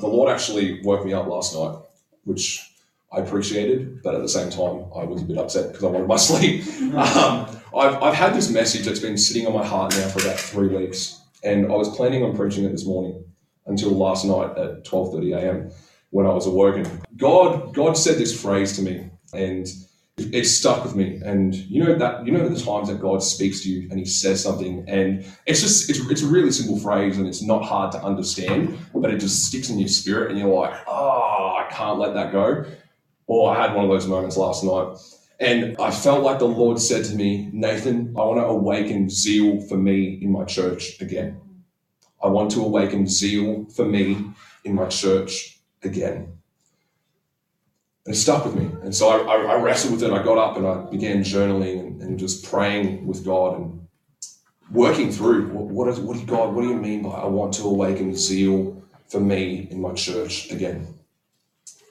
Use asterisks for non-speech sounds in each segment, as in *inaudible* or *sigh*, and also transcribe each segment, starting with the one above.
The Lord actually woke me up last night, which I appreciated, but at the same time, I was a bit upset because I wanted my *laughs* sleep. Um, I've, I've had this message that's been sitting on my heart now for about three weeks, and I was planning on preaching it this morning until last night at 12:30 a.m. when I was awoken. God, God said this phrase to me, and it stuck with me. And you know that you know the times that God speaks to you and He says something, and it's just it's it's a really simple phrase, and it's not hard to understand, but it just sticks in your spirit, and you're like, oh, I can't let that go. Or I had one of those moments last night. And I felt like the Lord said to me, Nathan, I want to awaken zeal for me in my church again. I want to awaken zeal for me in my church again. And it stuck with me. And so I, I, I wrestled with it. I got up and I began journaling and, and just praying with God and working through what, what is what do you, God, what do you mean by I want to awaken zeal for me in my church again?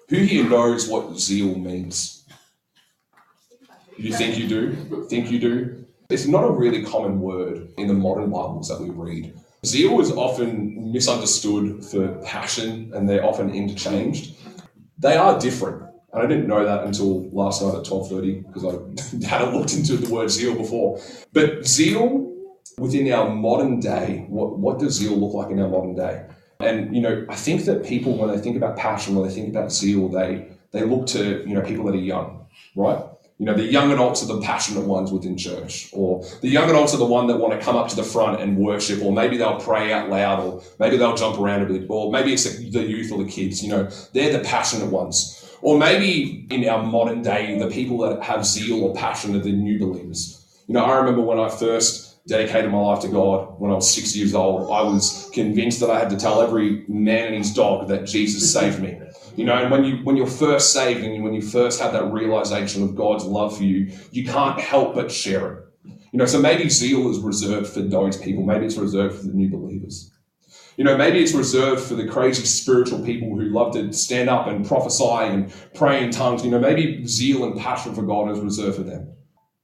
Who here knows what zeal means? You think you do? Think you do? It's not a really common word in the modern Bibles that we read. Zeal is often misunderstood for passion and they're often interchanged. They are different. And I didn't know that until last night at 12.30 because I *laughs* hadn't looked into the word zeal before. But zeal within our modern day, what, what does zeal look like in our modern day? And, you know, I think that people, when they think about passion, when they think about zeal, they, they look to, you know, people that are young, right? You know, the young adults are the passionate ones within church, or the young adults are the one that want to come up to the front and worship, or maybe they'll pray out loud, or maybe they'll jump around a bit, or maybe it's the youth or the kids. You know, they're the passionate ones. Or maybe in our modern day, the people that have zeal or passion are the new believers. You know, I remember when I first dedicated my life to God when I was six years old, I was convinced that I had to tell every man and his dog that Jesus saved me. You know, and when you when you're first saved and when you first have that realization of God's love for you, you can't help but share it. You know, so maybe zeal is reserved for those people. Maybe it's reserved for the new believers. You know, maybe it's reserved for the crazy spiritual people who love to stand up and prophesy and pray in tongues. You know, maybe zeal and passion for God is reserved for them.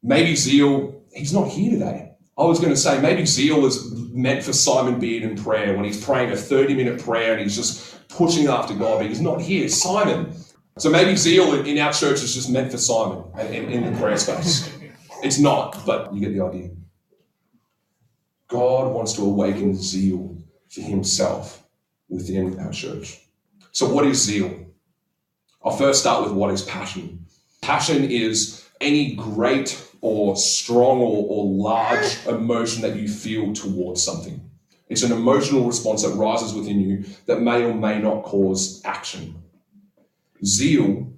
Maybe zeal, he's not here today. I was going to say maybe zeal is meant for Simon Beard in prayer when he's praying a 30 minute prayer and he's just pushing after God, but he's not here. Simon. So maybe zeal in our church is just meant for Simon in, in the prayer space. It's not, but you get the idea. God wants to awaken zeal for himself within our church. So, what is zeal? I'll first start with what is passion. Passion is any great or strong or, or large emotion that you feel towards something. It's an emotional response that rises within you that may or may not cause action. Zeal,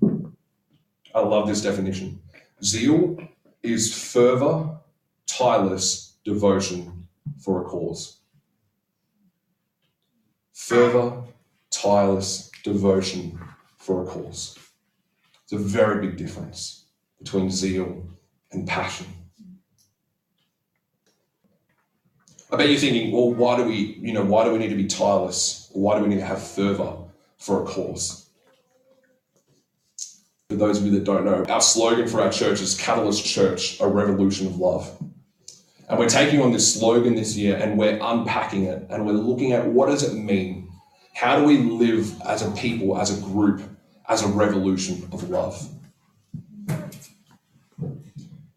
I love this definition. Zeal is fervor, tireless devotion for a cause. Fervor, tireless devotion for a cause. It's a very big difference between zeal and passion. I bet you're thinking, well, why do we, you know, why do we need to be tireless? Why do we need to have fervor for a cause? For those of you that don't know, our slogan for our church is Catalyst Church, a revolution of love. And we're taking on this slogan this year and we're unpacking it and we're looking at what does it mean? How do we live as a people, as a group, as a revolution of love?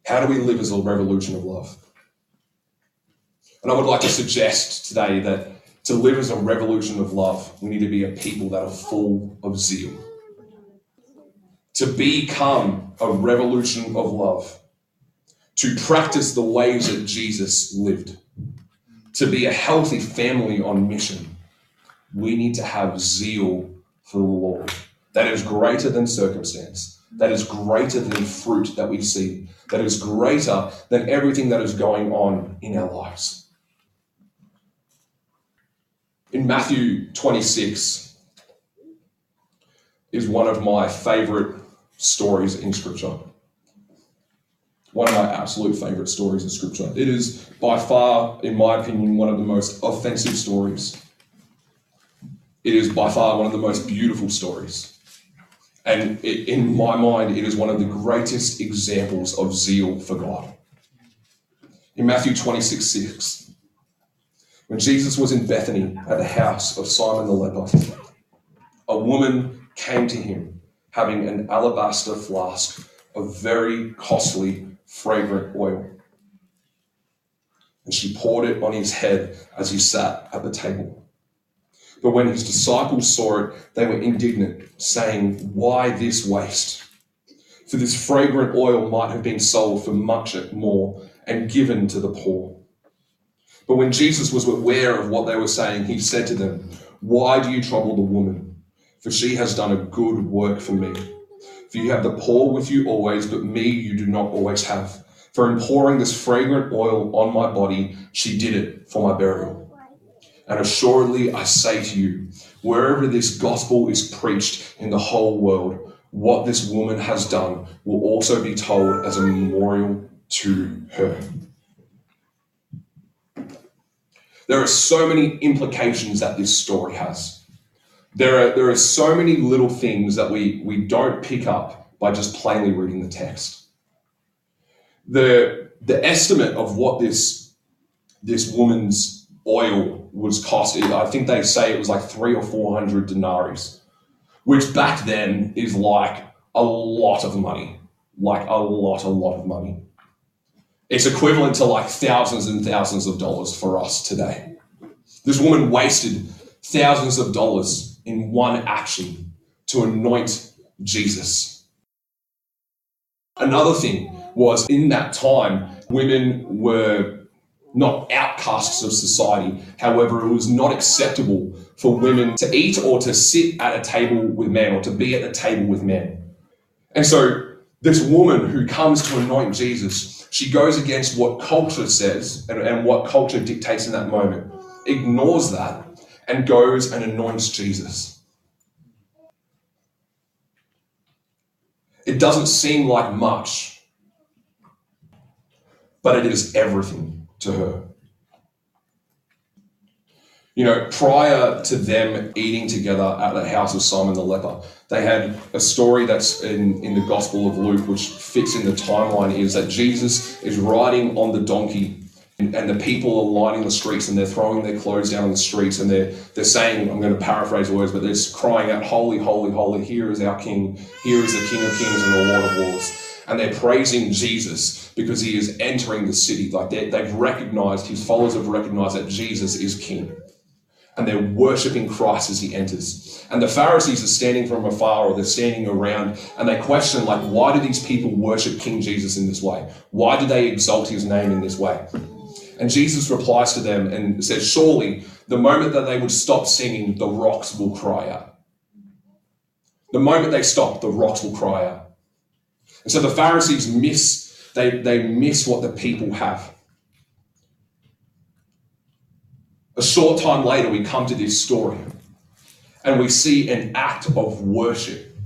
How do we live as a revolution of love? And I would like to suggest today that to live as a revolution of love, we need to be a people that are full of zeal. To become a revolution of love, to practice the ways that Jesus lived, to be a healthy family on mission, we need to have zeal for the Lord that is greater than circumstance, that is greater than fruit that we see, that is greater than everything that is going on in our lives. In Matthew 26 is one of my favorite stories in Scripture. One of my absolute favorite stories in Scripture. It is by far, in my opinion, one of the most offensive stories. It is by far one of the most beautiful stories. And it, in my mind, it is one of the greatest examples of zeal for God. In Matthew 26 6, when Jesus was in Bethany at the house of Simon the leper, a woman came to him having an alabaster flask of very costly, fragrant oil. And she poured it on his head as he sat at the table. But when his disciples saw it, they were indignant, saying, Why this waste? For this fragrant oil might have been sold for much more and given to the poor. But when Jesus was aware of what they were saying, he said to them, Why do you trouble the woman? For she has done a good work for me. For you have the poor with you always, but me you do not always have. For in pouring this fragrant oil on my body, she did it for my burial. And assuredly, I say to you, wherever this gospel is preached in the whole world, what this woman has done will also be told as a memorial to her. There are so many implications that this story has. There are, there are so many little things that we, we don't pick up by just plainly reading the text. The, the estimate of what this, this woman's oil was cost, I think they say it was like three or four hundred denarii, which back then is like a lot of money. Like a lot, a lot of money. It's equivalent to like thousands and thousands of dollars for us today. This woman wasted thousands of dollars in one action to anoint Jesus. Another thing was in that time, women were not outcasts of society. However, it was not acceptable for women to eat or to sit at a table with men or to be at a table with men. And so, this woman who comes to anoint Jesus she goes against what culture says and, and what culture dictates in that moment, ignores that, and goes and anoints Jesus. It doesn't seem like much, but it is everything to her. You know, prior to them eating together at the house of Simon the leper, they had a story that's in, in the Gospel of Luke, which fits in the timeline, is that Jesus is riding on the donkey and, the people are lining the streets and they're throwing their clothes down on the streets and they're, they're saying, I'm going to paraphrase words, but they're crying out, Holy, holy, holy, here is our King, here is the King of Kings and the Lord of Lords and they're praising Jesus because he is entering the city. Like they've recognized, his followers have recognized that Jesus is king and they're worshipping Christ as he enters. And the Pharisees are standing from afar or they're standing around and they question, like, why do these people worship King Jesus in this way? Why do they exalt his name in this way? And Jesus replies to them and says, Surely the moment that they would stop singing, the rocks will cry out. The moment they stop, the rocks will cry out. And so the Pharisees miss, they, they miss what the people have. A short time later, we come to this story and we see an act of worship.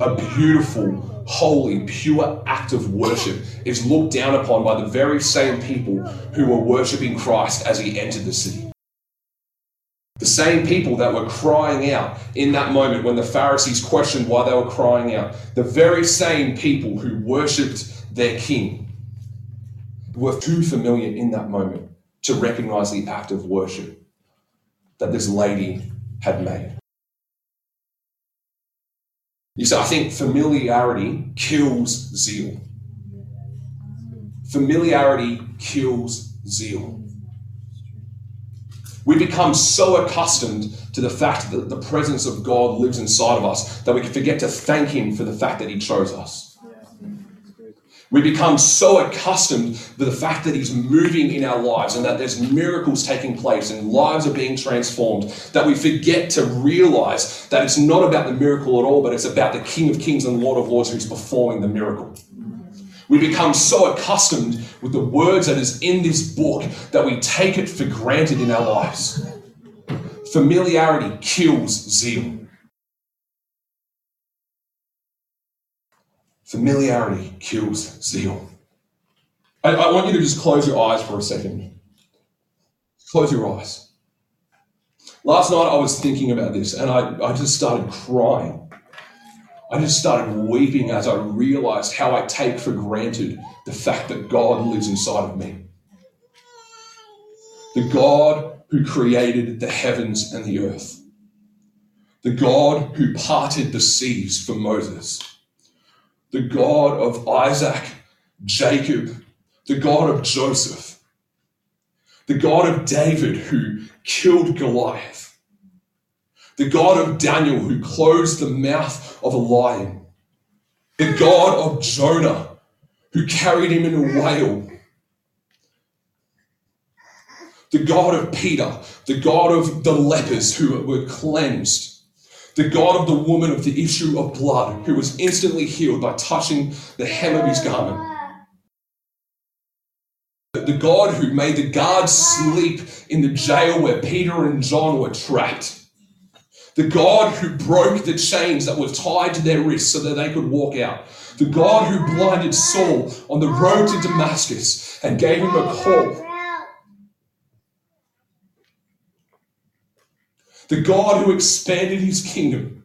A beautiful, holy, pure act of worship is looked down upon by the very same people who were worshiping Christ as he entered the city. The same people that were crying out in that moment when the Pharisees questioned why they were crying out, the very same people who worshipped their king were too familiar in that moment to recognize the act of worship that this lady had made. You see, I think familiarity kills zeal. Familiarity kills zeal. We become so accustomed to the fact that the presence of God lives inside of us that we can forget to thank Him for the fact that He chose us. We become so accustomed to the fact that He's moving in our lives and that there's miracles taking place and lives are being transformed that we forget to realize that it's not about the miracle at all, but it's about the King of Kings and Lord of Lords who's performing the miracle. We become so accustomed with the words that is in this book that we take it for granted in our lives. Familiarity kills zeal. Familiarity kills zeal. I, I, want you to just close your eyes for a second. Close your eyes. Last night I was thinking about this and I, I just started crying. I just started weeping as I realized how I take for granted the fact that God lives inside of me. The God who created the heavens and the earth the God who parted the seas for Moses, the God of Isaac, Jacob, the God of Joseph, the God of David who killed Goliath, the God of Daniel who closed the mouth of a lion, the God of Jonah who carried him in a whale, the God of Peter, the God of the lepers who were cleansed, the God of the woman of the issue of blood who was instantly healed by touching the hem of his garment. The God who made the guards sleep in the jail where Peter and John were trapped. The God who broke the chains that were tied to their wrists so that they could walk out. The God who blinded Saul on the road to Damascus and gave him a call the God who expanded his kingdom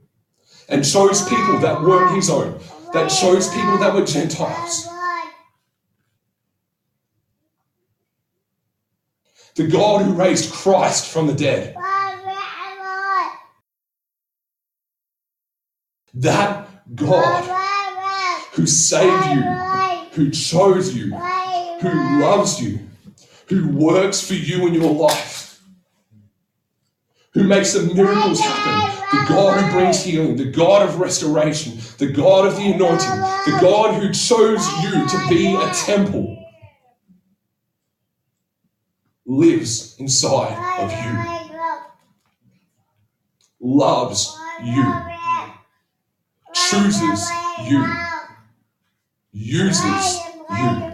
and chose people that weren't his own, that chose people that were Gentiles. The God who raised Christ from the dead. That God who saved you, who chose you, who loves you, who works for you in your life who makes the miracles happen, the God who brings healing, the God of restoration, the God of the anointing, the God who chose you to be a temple, lives inside of you, loves you, chooses you, uses you.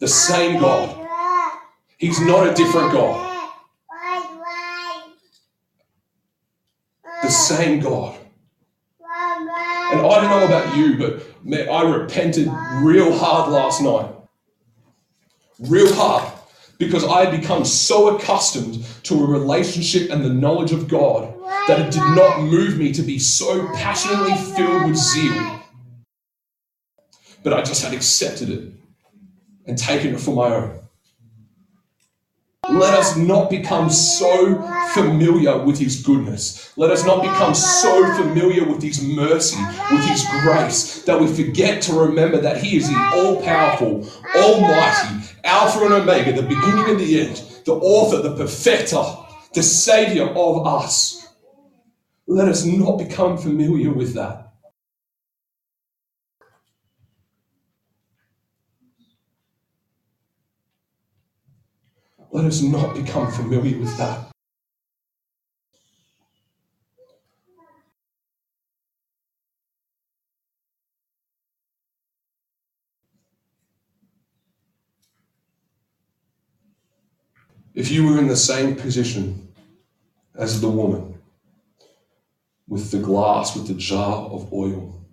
The same God. He's not a different God. the same God. And I don't know about you, but man, I repented real hard last night. Real hard. Because I had become so accustomed to a relationship and the knowledge of God that it did not move me to be so passionately filled with zeal. But I just had accepted it and taken it for my own. Let us not become so familiar with His goodness. Let us not become so familiar with His mercy, with His grace, that we forget to remember that He is the all powerful, almighty, Alpha and Omega, the beginning and the end, the author, the perfecter, the Savior of us. Let us not become familiar with that. Let us not become familiar with that. If you were in the same position as the woman with the glass, with the jar of oil,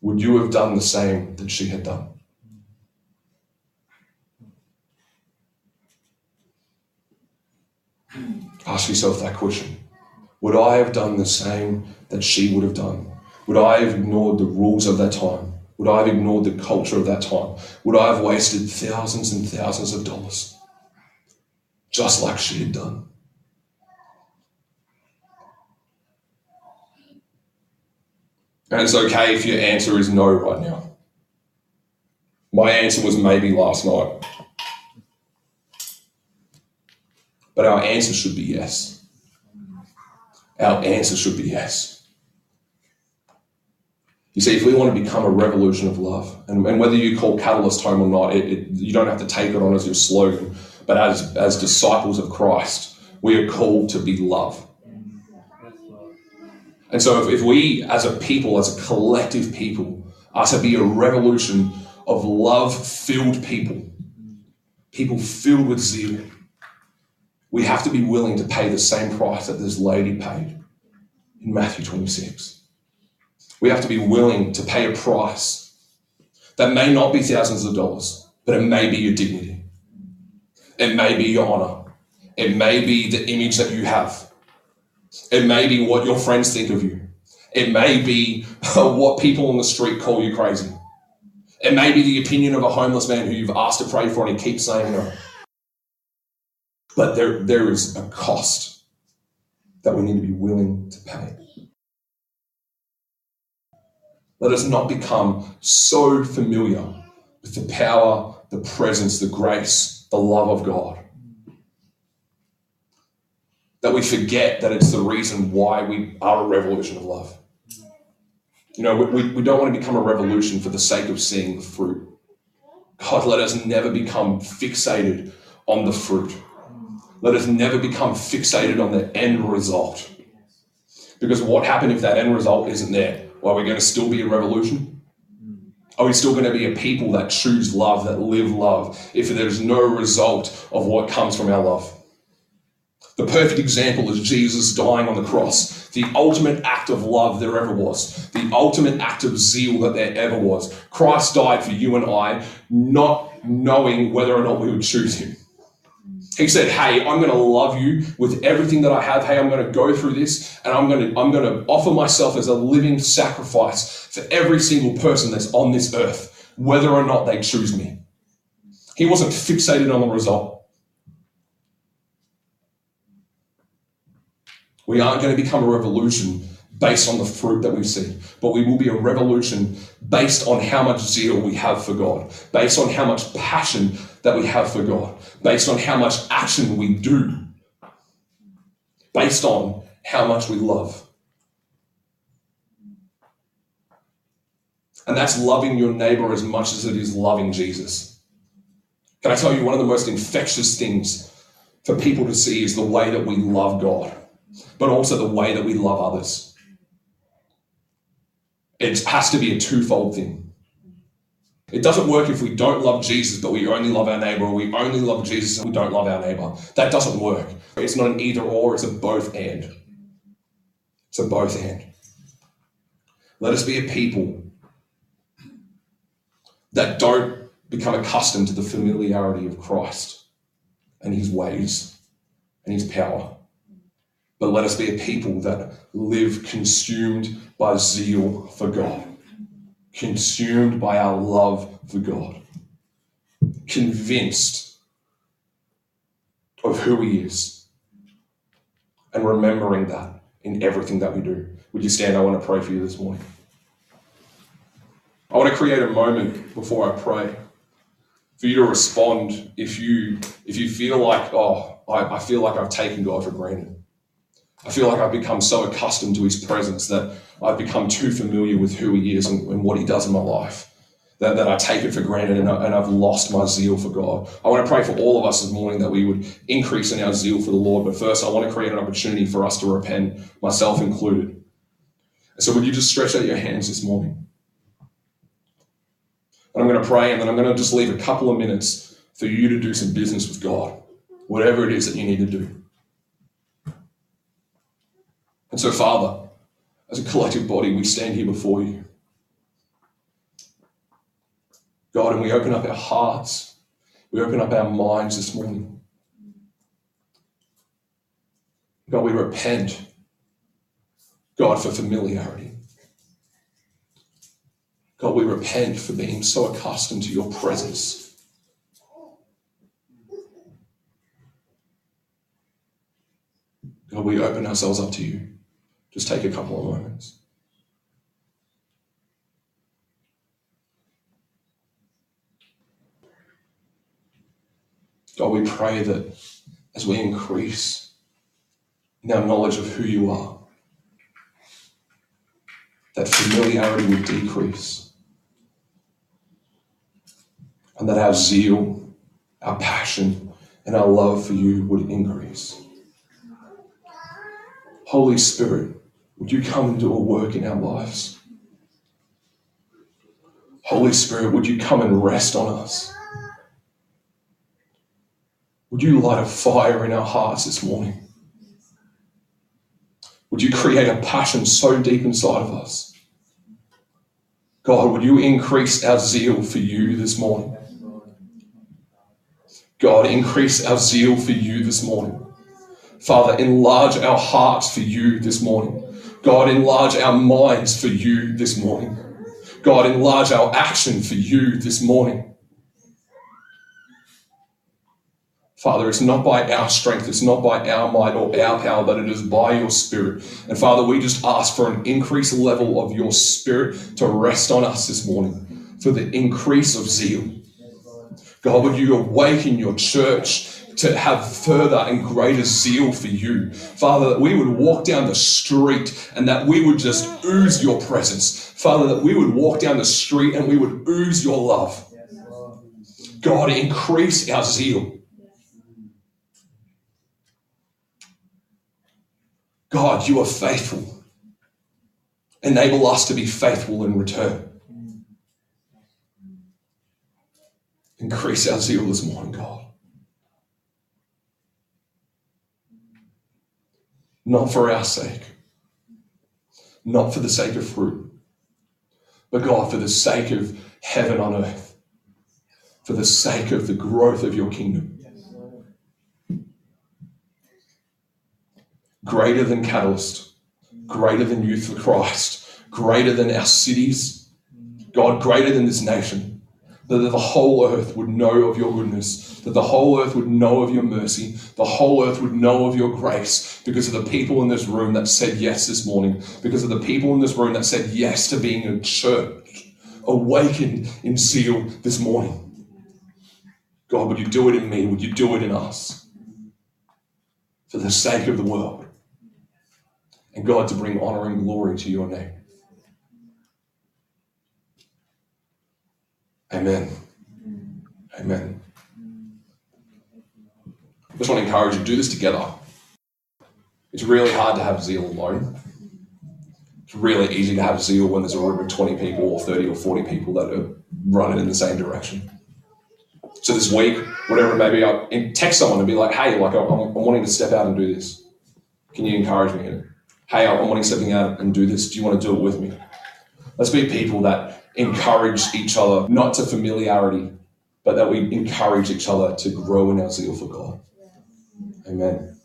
would you have done the same that she had done? Ask yourself that question. Would I have done the same that she would have done? Would I have ignored the rules of that time? Would I have ignored the culture of that time? Would I have wasted thousands and thousands of dollars? Just like she had done. And it's okay if your answer is no right now. My answer was maybe last night. But our answer should be yes. Our answer should be yes. You see, if we want to become a revolution of love, and, and whether you call Catalyst home or not, it, it, you don't have to take it on as your slogan, but as, as disciples of Christ, we are called to be love. And so, if, if we as a people, as a collective people, are to be a revolution of love filled people, people filled with zeal, we have to be willing to pay the same price that this lady paid in Matthew 26. We have to be willing to pay a price that may not be thousands of dollars, but it may be your dignity. It may be your honor. It may be the image that you have. It may be what your friends think of you. It may be *laughs* what people on the street call you crazy. It may be the opinion of a homeless man who you've asked to pray for and he keeps saying no. But there, there is a cost that we need to be willing to pay. Let us not become so familiar with the power, the presence, the grace, the love of God that we forget that it's the reason why we are a revolution of love. You know, we, we don't want to become a revolution for the sake of seeing the fruit. God, let us never become fixated on the fruit. Let us never become fixated on the end result. Because what happened if that end result isn't there? Well, we're going to still be a revolution? Are we still going to be a people that choose love, that live love, if there's no result of what comes from our love? The perfect example is Jesus dying on the cross, the ultimate act of love there ever was, the ultimate act of zeal that there ever was. Christ died for you and I, not knowing whether or not we would choose him. He said, Hey, I'm going to love you with everything that I have. Hey, I'm going to go through this and I'm going to, I'm going to offer myself as a living sacrifice for every single person that's on this earth, whether or not they choose me. He wasn't fixated on the result. We aren't going to become a revolution based on the fruit that we see, but we will be a revolution based on how much zeal we have for God, based on how much passion that we have for God, based on how much action we do, based on how much we love. And that's loving your neighbor as much as it is loving Jesus. Can I tell you, one of the most infectious things for people to see is the way that we love God but also the way that we love others. It has to be a twofold thing. It doesn't work if we don't love Jesus, but we only love our neighbor, or we only love Jesus and we don't love our neighbor. That doesn't work. It's not an either or, it's a both and. It's a both and. Let us be a people that don't become accustomed to the familiarity of Christ and his ways and his power. But let us be a people that live consumed by zeal for God, consumed by our love for God, convinced of who He is, and remembering that in everything that we do. Would you stand? I want to pray for you this morning. I want to create a moment before I pray for you to respond if you if you feel like, oh, I, I feel like I've taken God for granted. I feel like I've become so accustomed to his presence that I've become too familiar with who he is and, and what he does in my life that, that I take it for granted and, I, and I've lost my zeal for God. I want to pray for all of us this morning that we would increase in our zeal for the Lord. But first, I want to create an opportunity for us to repent, myself included. so, would you just stretch out your hands this morning? And I'm going to pray, and then I'm going to just leave a couple of minutes for you to do some business with God, whatever it is that you need to do. And so, Father, as a collective body, we stand here before you. God, and we open up our hearts, we open up our minds this morning. God, we repent, God, for familiarity. God, we repent for being so accustomed to your presence. God, we open ourselves up to you. Just take a couple of moments. God, we pray that as we increase in our knowledge of who you are, that familiarity would decrease, and that our zeal, our passion, and our love for you would increase. Holy Spirit, would you come and do a work in our lives? Holy Spirit, would you come and rest on us? Would you light a fire in our hearts this morning? Would you create a passion so deep inside of us? God, would you increase our zeal for you this morning? God, increase our zeal for you this morning. Father, enlarge our hearts for you this morning. God, enlarge our minds for you this morning. God, enlarge our action for you this morning. Father, it's not by our strength, it's not by our might or our power, but it is by your Spirit. And Father, we just ask for an increased level of your Spirit to rest on us this morning, for the increase of zeal. God, would you awaken your church to have further and greater zeal for you. Father, that we would walk down the street and that we would just ooze your presence. Father, that we would walk down the street and we would ooze your love. God, increase our zeal. God, you are faithful. Enable us to be faithful in return. Increase our zeal this morning, God. Not for our sake, not for the sake of fruit, but God, for the sake of heaven on earth, for the sake of the growth of your kingdom. greater than Catalyst, greater than Youth for Christ, greater than our cities, God, greater than this nation. That the whole earth would know of your goodness, that the whole earth would know of your mercy, the whole earth would know of your grace because of the people in this room that said yes this morning, because of the people in this room that said yes to being a church, awakened in zeal this morning. God, would you do it in me? Would you do it in us? For the sake of the world and God to bring honor and glory to your name. Amen. Amen. I just want to encourage you do this together. It's really hard to have zeal alone. It's really easy to have zeal when there's a room of 20 people or 30 or 40 people that are running in the same direction. So this week, whatever it may be, I text someone and be like, hey, like I'm, I'm wanting to step out and do this. Can you encourage me in it? hey, I'm wanting something out and do this. Do you want to do it with me? Let's be people that encourage each other, not to familiarity, but that we encourage each other to grow in our zeal for God. Amen.